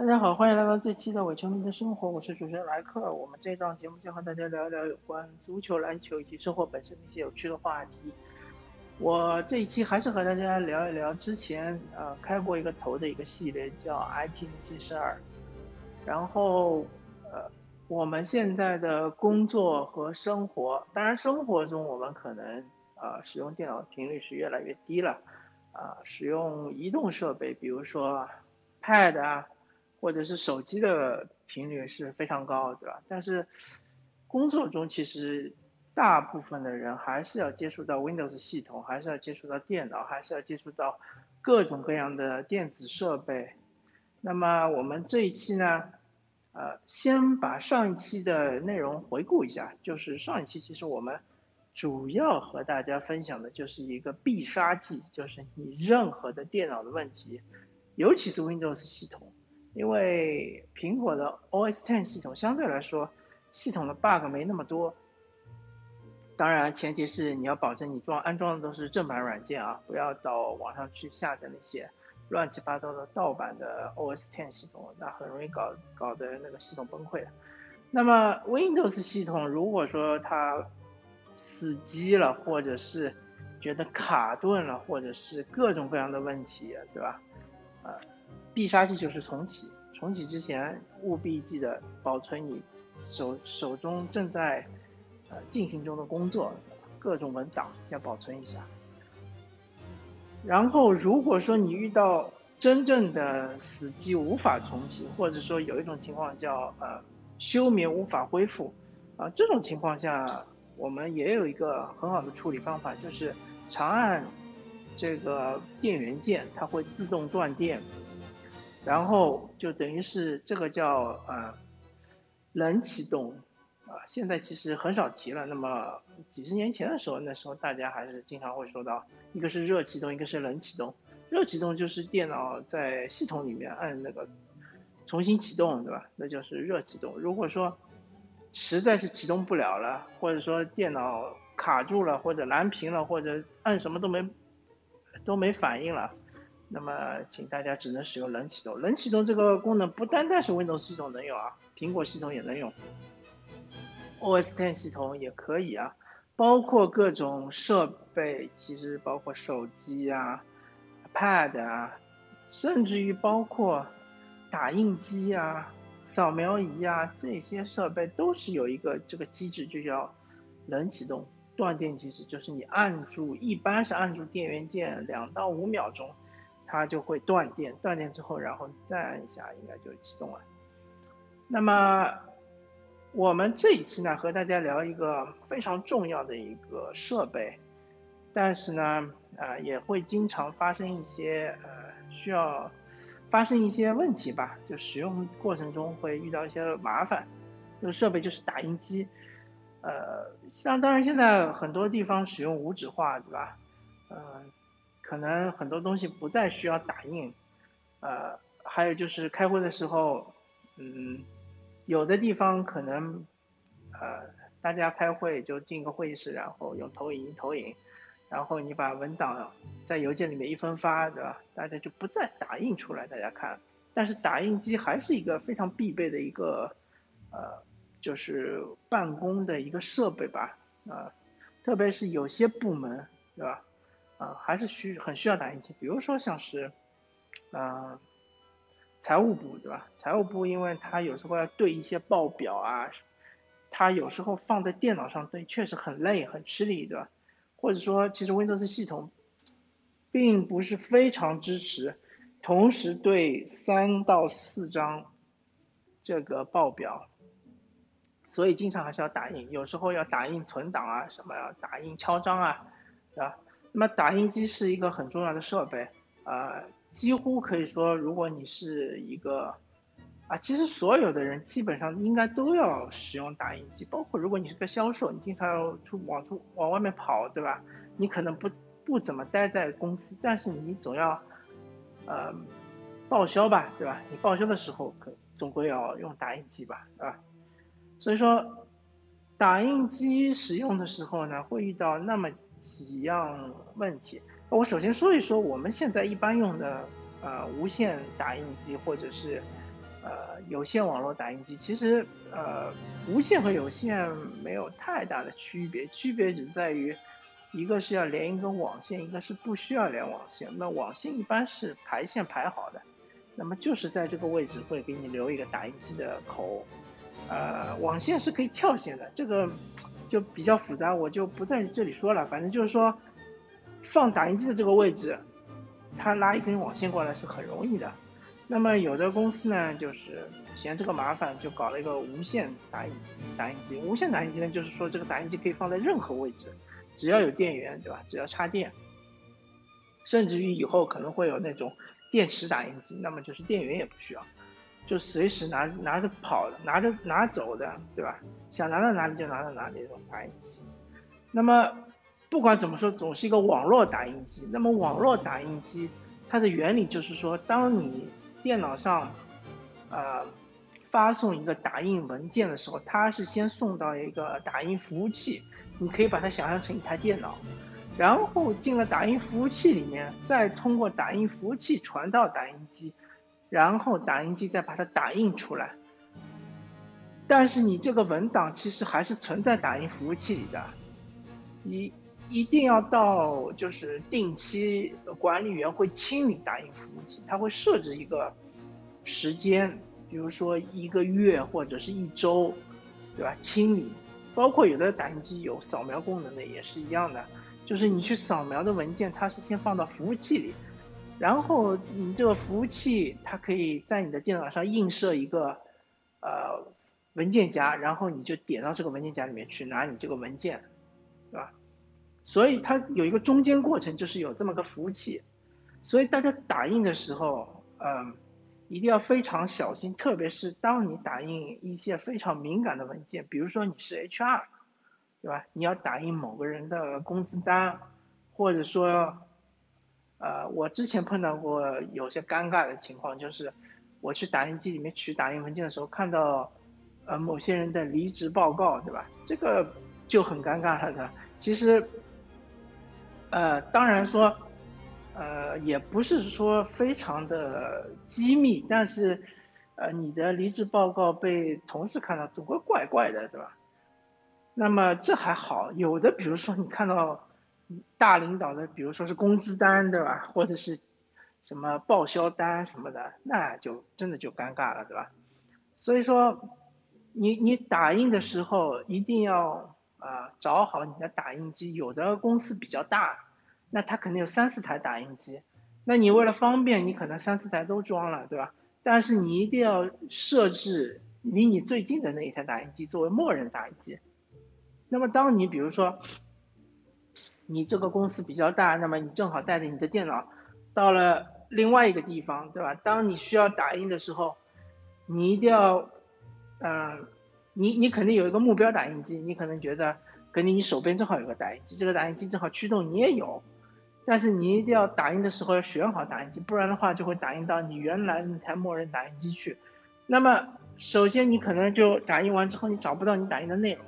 大家好，欢迎来到这期的伪球迷的生活，我是主持人莱克。我们这档节目将和大家聊一聊有关足球、篮球以及生活本身的一些有趣的话题。我这一期还是和大家聊一聊之前呃开过一个头的一个系列，叫 IT 那些事儿。然后呃我们现在的工作和生活，当然生活中我们可能呃使用电脑的频率是越来越低了，啊使用移动设备，比如说 Pad 啊。或者是手机的频率是非常高，对吧？但是工作中其实大部分的人还是要接触到 Windows 系统，还是要接触到电脑，还是要接触到各种各样的电子设备。那么我们这一期呢，呃，先把上一期的内容回顾一下，就是上一期其实我们主要和大家分享的就是一个必杀技，就是你任何的电脑的问题，尤其是 Windows 系统。因为苹果的 OS Ten 系统相对来说，系统的 bug 没那么多。当然，前提是你要保证你装安装的都是正版软件啊，不要到网上去下载那些乱七八糟的盗版的 OS Ten 系统，那很容易搞搞得那个系统崩溃的。那么 Windows 系统如果说它死机了，或者是觉得卡顿了，或者是各种各样的问题，对吧？啊。必杀技就是重启，重启之前务必记得保存你手手中正在呃进行中的工作，各种文档先保存一下。然后如果说你遇到真正的死机无法重启，或者说有一种情况叫呃休眠无法恢复，啊这种情况下我们也有一个很好的处理方法，就是长按这个电源键，它会自动断电。然后就等于是这个叫呃冷启动啊，现在其实很少提了。那么几十年前的时候，那时候大家还是经常会说到，一个是热启动，一个是冷启动。热启动就是电脑在系统里面按那个重新启动，对吧？那就是热启动。如果说实在是启动不了了，或者说电脑卡住了，或者蓝屏了，或者按什么都没都没反应了。那么，请大家只能使用冷启动。冷启动这个功能不单单是 Windows 系统能用啊，苹果系统也能用，OS Ten 系统也可以啊，包括各种设备，其实包括手机啊、Pad 啊，甚至于包括打印机啊、扫描仪啊这些设备，都是有一个这个机制，就叫冷启动断电机制，就是你按住，一般是按住电源键两到五秒钟。它就会断电，断电之后，然后再按一下，应该就启动了。那么我们这一期呢，和大家聊一个非常重要的一个设备，但是呢，啊，也会经常发生一些呃需要发生一些问题吧，就使用过程中会遇到一些麻烦。这个设备就是打印机，呃，像当然现在很多地方使用无纸化，对吧？嗯。可能很多东西不再需要打印，呃，还有就是开会的时候，嗯，有的地方可能，呃，大家开会就进个会议室，然后用投影仪投影，然后你把文档在邮件里面一分发，对吧？大家就不再打印出来，大家看。但是打印机还是一个非常必备的一个，呃，就是办公的一个设备吧，啊，特别是有些部门，对吧？啊，还是需很需要打印机，比如说像是，嗯，财务部对吧？财务部因为它有时候要对一些报表啊，它有时候放在电脑上对确实很累很吃力对吧？或者说其实 Windows 系统并不是非常支持同时对三到四张这个报表，所以经常还是要打印，有时候要打印存档啊，什么要打印敲章啊，对吧？那么打印机是一个很重要的设备，啊，几乎可以说，如果你是一个，啊，其实所有的人基本上应该都要使用打印机，包括如果你是个销售，你经常要出往出往外面跑，对吧？你可能不不怎么待在公司，但是你总要，呃，报销吧，对吧？你报销的时候可总归要用打印机吧，啊，所以说，打印机使用的时候呢，会遇到那么。几样问题，我首先说一说我们现在一般用的呃无线打印机或者是呃有线网络打印机。其实呃无线和有线没有太大的区别，区别只在于一个是要连一根网线，一个是不需要连网线。那网线一般是排线排好的，那么就是在这个位置会给你留一个打印机的口。呃，网线是可以跳线的，这个就比较复杂，我就不在这里说了。反正就是说，放打印机的这个位置，它拉一根网线过来是很容易的。那么有的公司呢，就是嫌这个麻烦，就搞了一个无线打印打印机。无线打印机呢，就是说这个打印机可以放在任何位置，只要有电源，对吧？只要插电，甚至于以后可能会有那种电池打印机，那么就是电源也不需要。就随时拿拿着跑的，拿着拿走的，对吧？想拿到哪里就拿到哪里这种打印机。那么不管怎么说，总是一个网络打印机。那么网络打印机它的原理就是说，当你电脑上呃发送一个打印文件的时候，它是先送到一个打印服务器，你可以把它想象成一台电脑，然后进了打印服务器里面，再通过打印服务器传到打印机。然后打印机再把它打印出来，但是你这个文档其实还是存在打印服务器里的，一一定要到就是定期管理员会清理打印服务器，他会设置一个时间，比如说一个月或者是一周，对吧？清理，包括有的打印机有扫描功能的也是一样的，就是你去扫描的文件，它是先放到服务器里。然后你这个服务器，它可以在你的电脑上映射一个呃文件夹，然后你就点到这个文件夹里面去拿你这个文件，对吧？所以它有一个中间过程，就是有这么个服务器。所以大家打印的时候，嗯，一定要非常小心，特别是当你打印一些非常敏感的文件，比如说你是 HR，对吧？你要打印某个人的工资单，或者说。呃，我之前碰到过有些尴尬的情况，就是我去打印机里面取打印文件的时候，看到呃某些人的离职报告，对吧？这个就很尴尬了的。其实，呃，当然说，呃，也不是说非常的机密，但是呃，你的离职报告被同事看到，总归怪怪的，对吧？那么这还好，有的比如说你看到。大领导的，比如说是工资单，对吧？或者是什么报销单什么的，那就真的就尴尬了，对吧？所以说，你你打印的时候一定要啊找好你的打印机。有的公司比较大，那它肯定有三四台打印机，那你为了方便，你可能三四台都装了，对吧？但是你一定要设置离你最近的那一台打印机作为默认打印机。那么当你比如说。你这个公司比较大，那么你正好带着你的电脑到了另外一个地方，对吧？当你需要打印的时候，你一定要，嗯，你你肯定有一个目标打印机，你可能觉得，肯定你手边正好有个打印机，这个打印机正好驱动你也有，但是你一定要打印的时候要选好打印机，不然的话就会打印到你原来那台默认打印机去。那么首先你可能就打印完之后你找不到你打印的内容，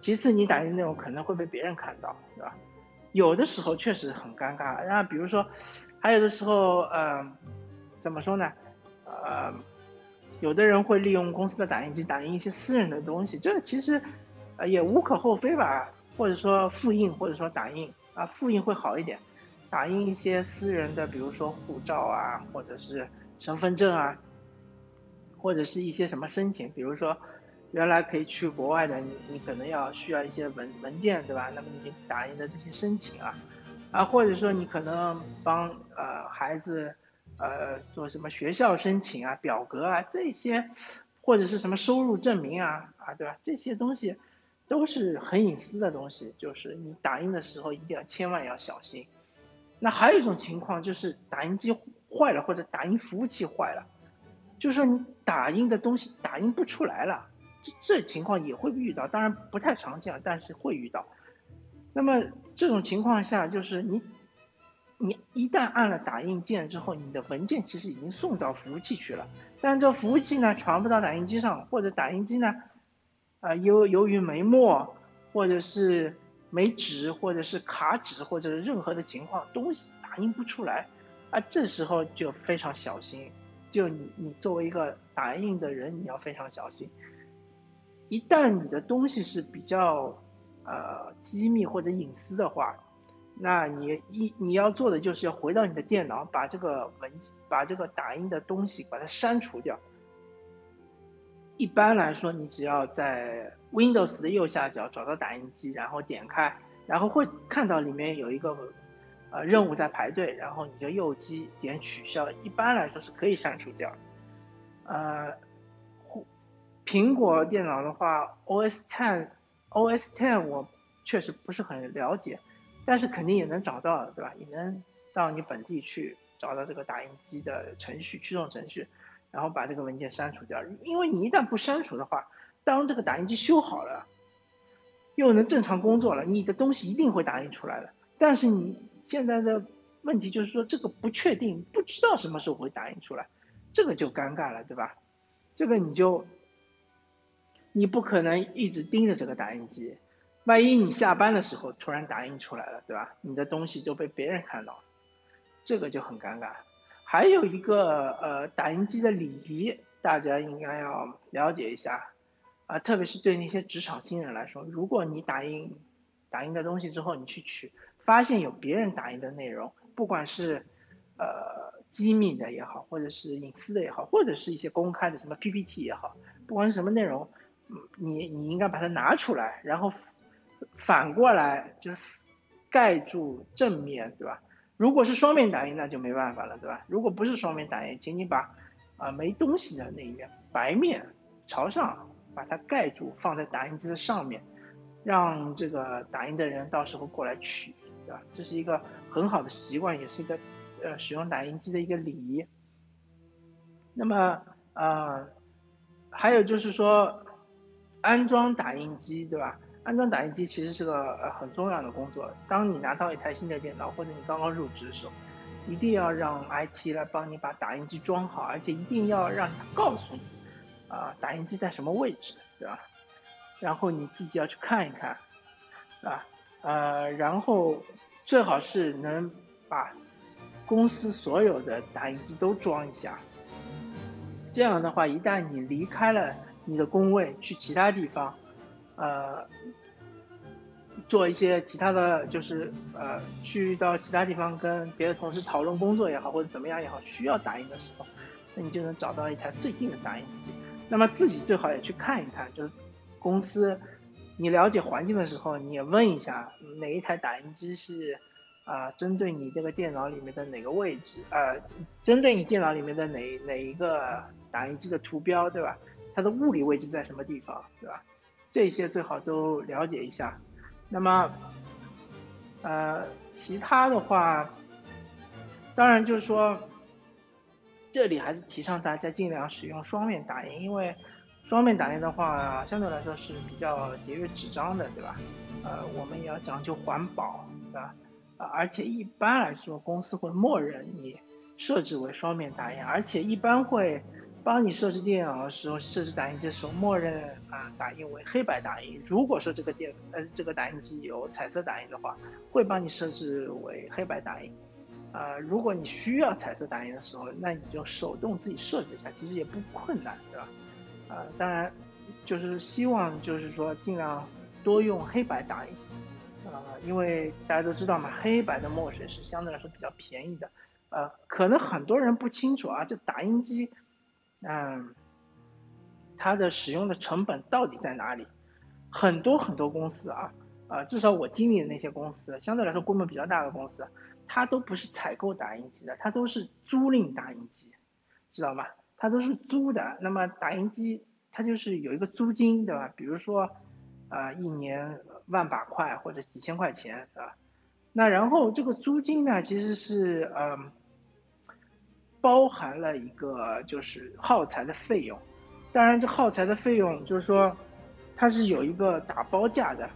其次你打印的内容可能会被别人看到，对吧？有的时候确实很尴尬，那比如说，还有的时候，呃，怎么说呢？呃，有的人会利用公司的打印机打印一些私人的东西，这其实也无可厚非吧，或者说复印，或者说打印啊，复印会好一点，打印一些私人的，比如说护照啊，或者是身份证啊，或者是一些什么申请，比如说。原来可以去国外的，你你可能要需要一些文文件，对吧？那么你打印的这些申请啊，啊，或者说你可能帮呃孩子呃做什么学校申请啊、表格啊这些，或者是什么收入证明啊啊，对吧？这些东西都是很隐私的东西，就是你打印的时候一定要千万要小心。那还有一种情况就是打印机坏了或者打印服务器坏了，就是说你打印的东西打印不出来了。这这情况也会遇到，当然不太常见，但是会遇到。那么这种情况下，就是你，你一旦按了打印键之后，你的文件其实已经送到服务器去了，但这服务器呢传不到打印机上，或者打印机呢，啊由由于没墨，或者是没纸，或者是卡纸，或者是任何的情况，东西打印不出来，啊这时候就非常小心，就你你作为一个打印的人，你要非常小心。一旦你的东西是比较呃机密或者隐私的话，那你一你要做的就是要回到你的电脑，把这个文把这个打印的东西把它删除掉。一般来说，你只要在 Windows 的右下角找到打印机，然后点开，然后会看到里面有一个呃任务在排队，然后你就右击点取消。一般来说是可以删除掉。呃，苹果电脑的话，OS Ten OS Ten 我确实不是很了解，但是肯定也能找到，对吧？也能到你本地去找到这个打印机的程序驱动程序。然后把这个文件删除掉，因为你一旦不删除的话，当这个打印机修好了，又能正常工作了，你的东西一定会打印出来的。但是你现在的问题就是说这个不确定，不知道什么时候会打印出来，这个就尴尬了，对吧？这个你就你不可能一直盯着这个打印机，万一你下班的时候突然打印出来了，对吧？你的东西都被别人看到，这个就很尴尬。还有一个呃打印机的礼仪，大家应该要了解一下啊，特别是对那些职场新人来说，如果你打印打印的东西之后，你去取，发现有别人打印的内容，不管是呃机密的也好，或者是隐私的也好，或者是一些公开的什么 PPT 也好，不管是什么内容，你你应该把它拿出来，然后反过来就是盖住正面对吧？如果是双面打印，那就没办法了，对吧？如果不是双面打印，请你把啊没东西的那一面白面朝上，把它盖住，放在打印机的上面，让这个打印的人到时候过来取，对吧？这是一个很好的习惯，也是一个呃使用打印机的一个礼仪。那么啊，还有就是说安装打印机，对吧？安装打印机其实是个呃很重要的工作。当你拿到一台新的电脑，或者你刚刚入职的时候，一定要让 IT 来帮你把打印机装好，而且一定要让他告诉你，啊，打印机在什么位置，对吧？然后你自己要去看一看，啊，呃，然后最好是能把公司所有的打印机都装一下。这样的话，一旦你离开了你的工位，去其他地方。呃，做一些其他的就是呃，去到其他地方跟别的同事讨论工作也好，或者怎么样也好，需要打印的时候，那你就能找到一台最近的打印机。那么自己最好也去看一看，就是公司你了解环境的时候，你也问一下哪一台打印机是啊，针对你这个电脑里面的哪个位置，呃，针对你电脑里面的哪哪一个打印机的图标，对吧？它的物理位置在什么地方，对吧？这些最好都了解一下。那么，呃，其他的话，当然就是说，这里还是提倡大家尽量使用双面打印，因为双面打印的话，相对来说是比较节约纸张的，对吧？呃，我们也要讲究环保，对吧？啊，而且一般来说，公司会默认你设置为双面打印，而且一般会。帮你设置电脑的时候，设置打印机的时候，默认啊打印为黑白打印。如果说这个电呃这个打印机有彩色打印的话，会帮你设置为黑白打印。啊，如果你需要彩色打印的时候，那你就手动自己设置一下，其实也不困难，对吧？啊，当然就是希望就是说尽量多用黑白打印，啊，因为大家都知道嘛，黑白的墨水是相对来说比较便宜的。呃，可能很多人不清楚啊，这打印机。嗯，它的使用的成本到底在哪里？很多很多公司啊，啊，至少我经历的那些公司，相对来说规模比较大的公司，它都不是采购打印机的，它都是租赁打印机，知道吗？它都是租的。那么打印机它就是有一个租金，对吧？比如说，啊，一年万把块或者几千块钱，对吧？那然后这个租金呢，其实是嗯。包含了一个就是耗材的费用，当然这耗材的费用就是说，它是有一个打包价的，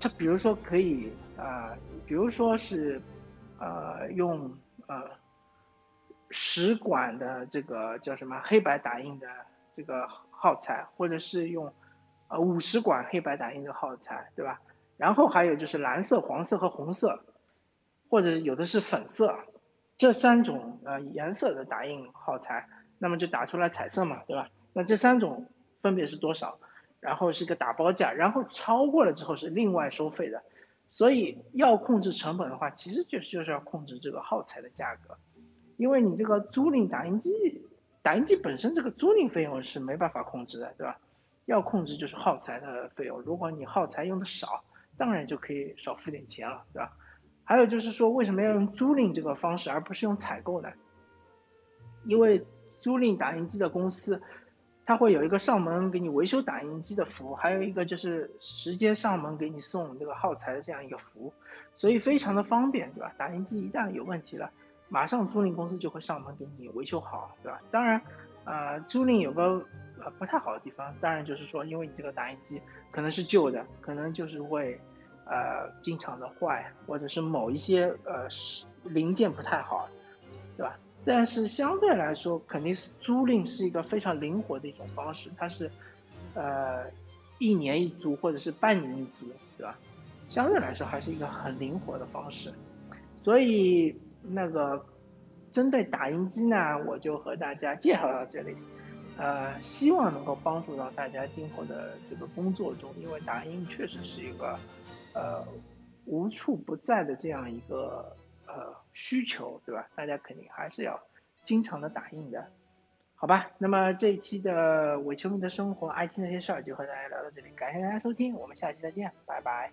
它比如说可以啊，比如说是呃用呃十管的这个叫什么黑白打印的这个耗材，或者是用呃五十管黑白打印的耗材，对吧？然后还有就是蓝色、黄色和红色，或者有的是粉色。这三种呃颜色的打印耗材，那么就打出来彩色嘛，对吧？那这三种分别是多少？然后是个打包价，然后超过了之后是另外收费的。所以要控制成本的话，其实就是就是要控制这个耗材的价格，因为你这个租赁打印机，打印机本身这个租赁费用是没办法控制的，对吧？要控制就是耗材的费用，如果你耗材用的少，当然就可以少付点钱了，对吧？还有就是说，为什么要用租赁这个方式，而不是用采购呢？因为租赁打印机的公司，它会有一个上门给你维修打印机的服务，还有一个就是直接上门给你送这个耗材的这样一个服务，所以非常的方便，对吧？打印机一旦有问题了，马上租赁公司就会上门给你维修好，对吧？当然，呃，租赁有个呃不太好的地方，当然就是说，因为你这个打印机可能是旧的，可能就是会呃经常的坏，或者是某一些呃零件不太好，对吧？但是相对来说，肯定是租赁是一个非常灵活的一种方式，它是呃一年一租或者是半年一租，对吧？相对来说还是一个很灵活的方式，所以那个。针对打印机呢，我就和大家介绍到这里，呃，希望能够帮助到大家今后的这个工作中，因为打印确实是一个呃无处不在的这样一个呃需求，对吧？大家肯定还是要经常的打印的，好吧？那么这一期的伪球迷的生活 IT 那些事儿就和大家聊到这里，感谢大家收听，我们下期再见，拜拜。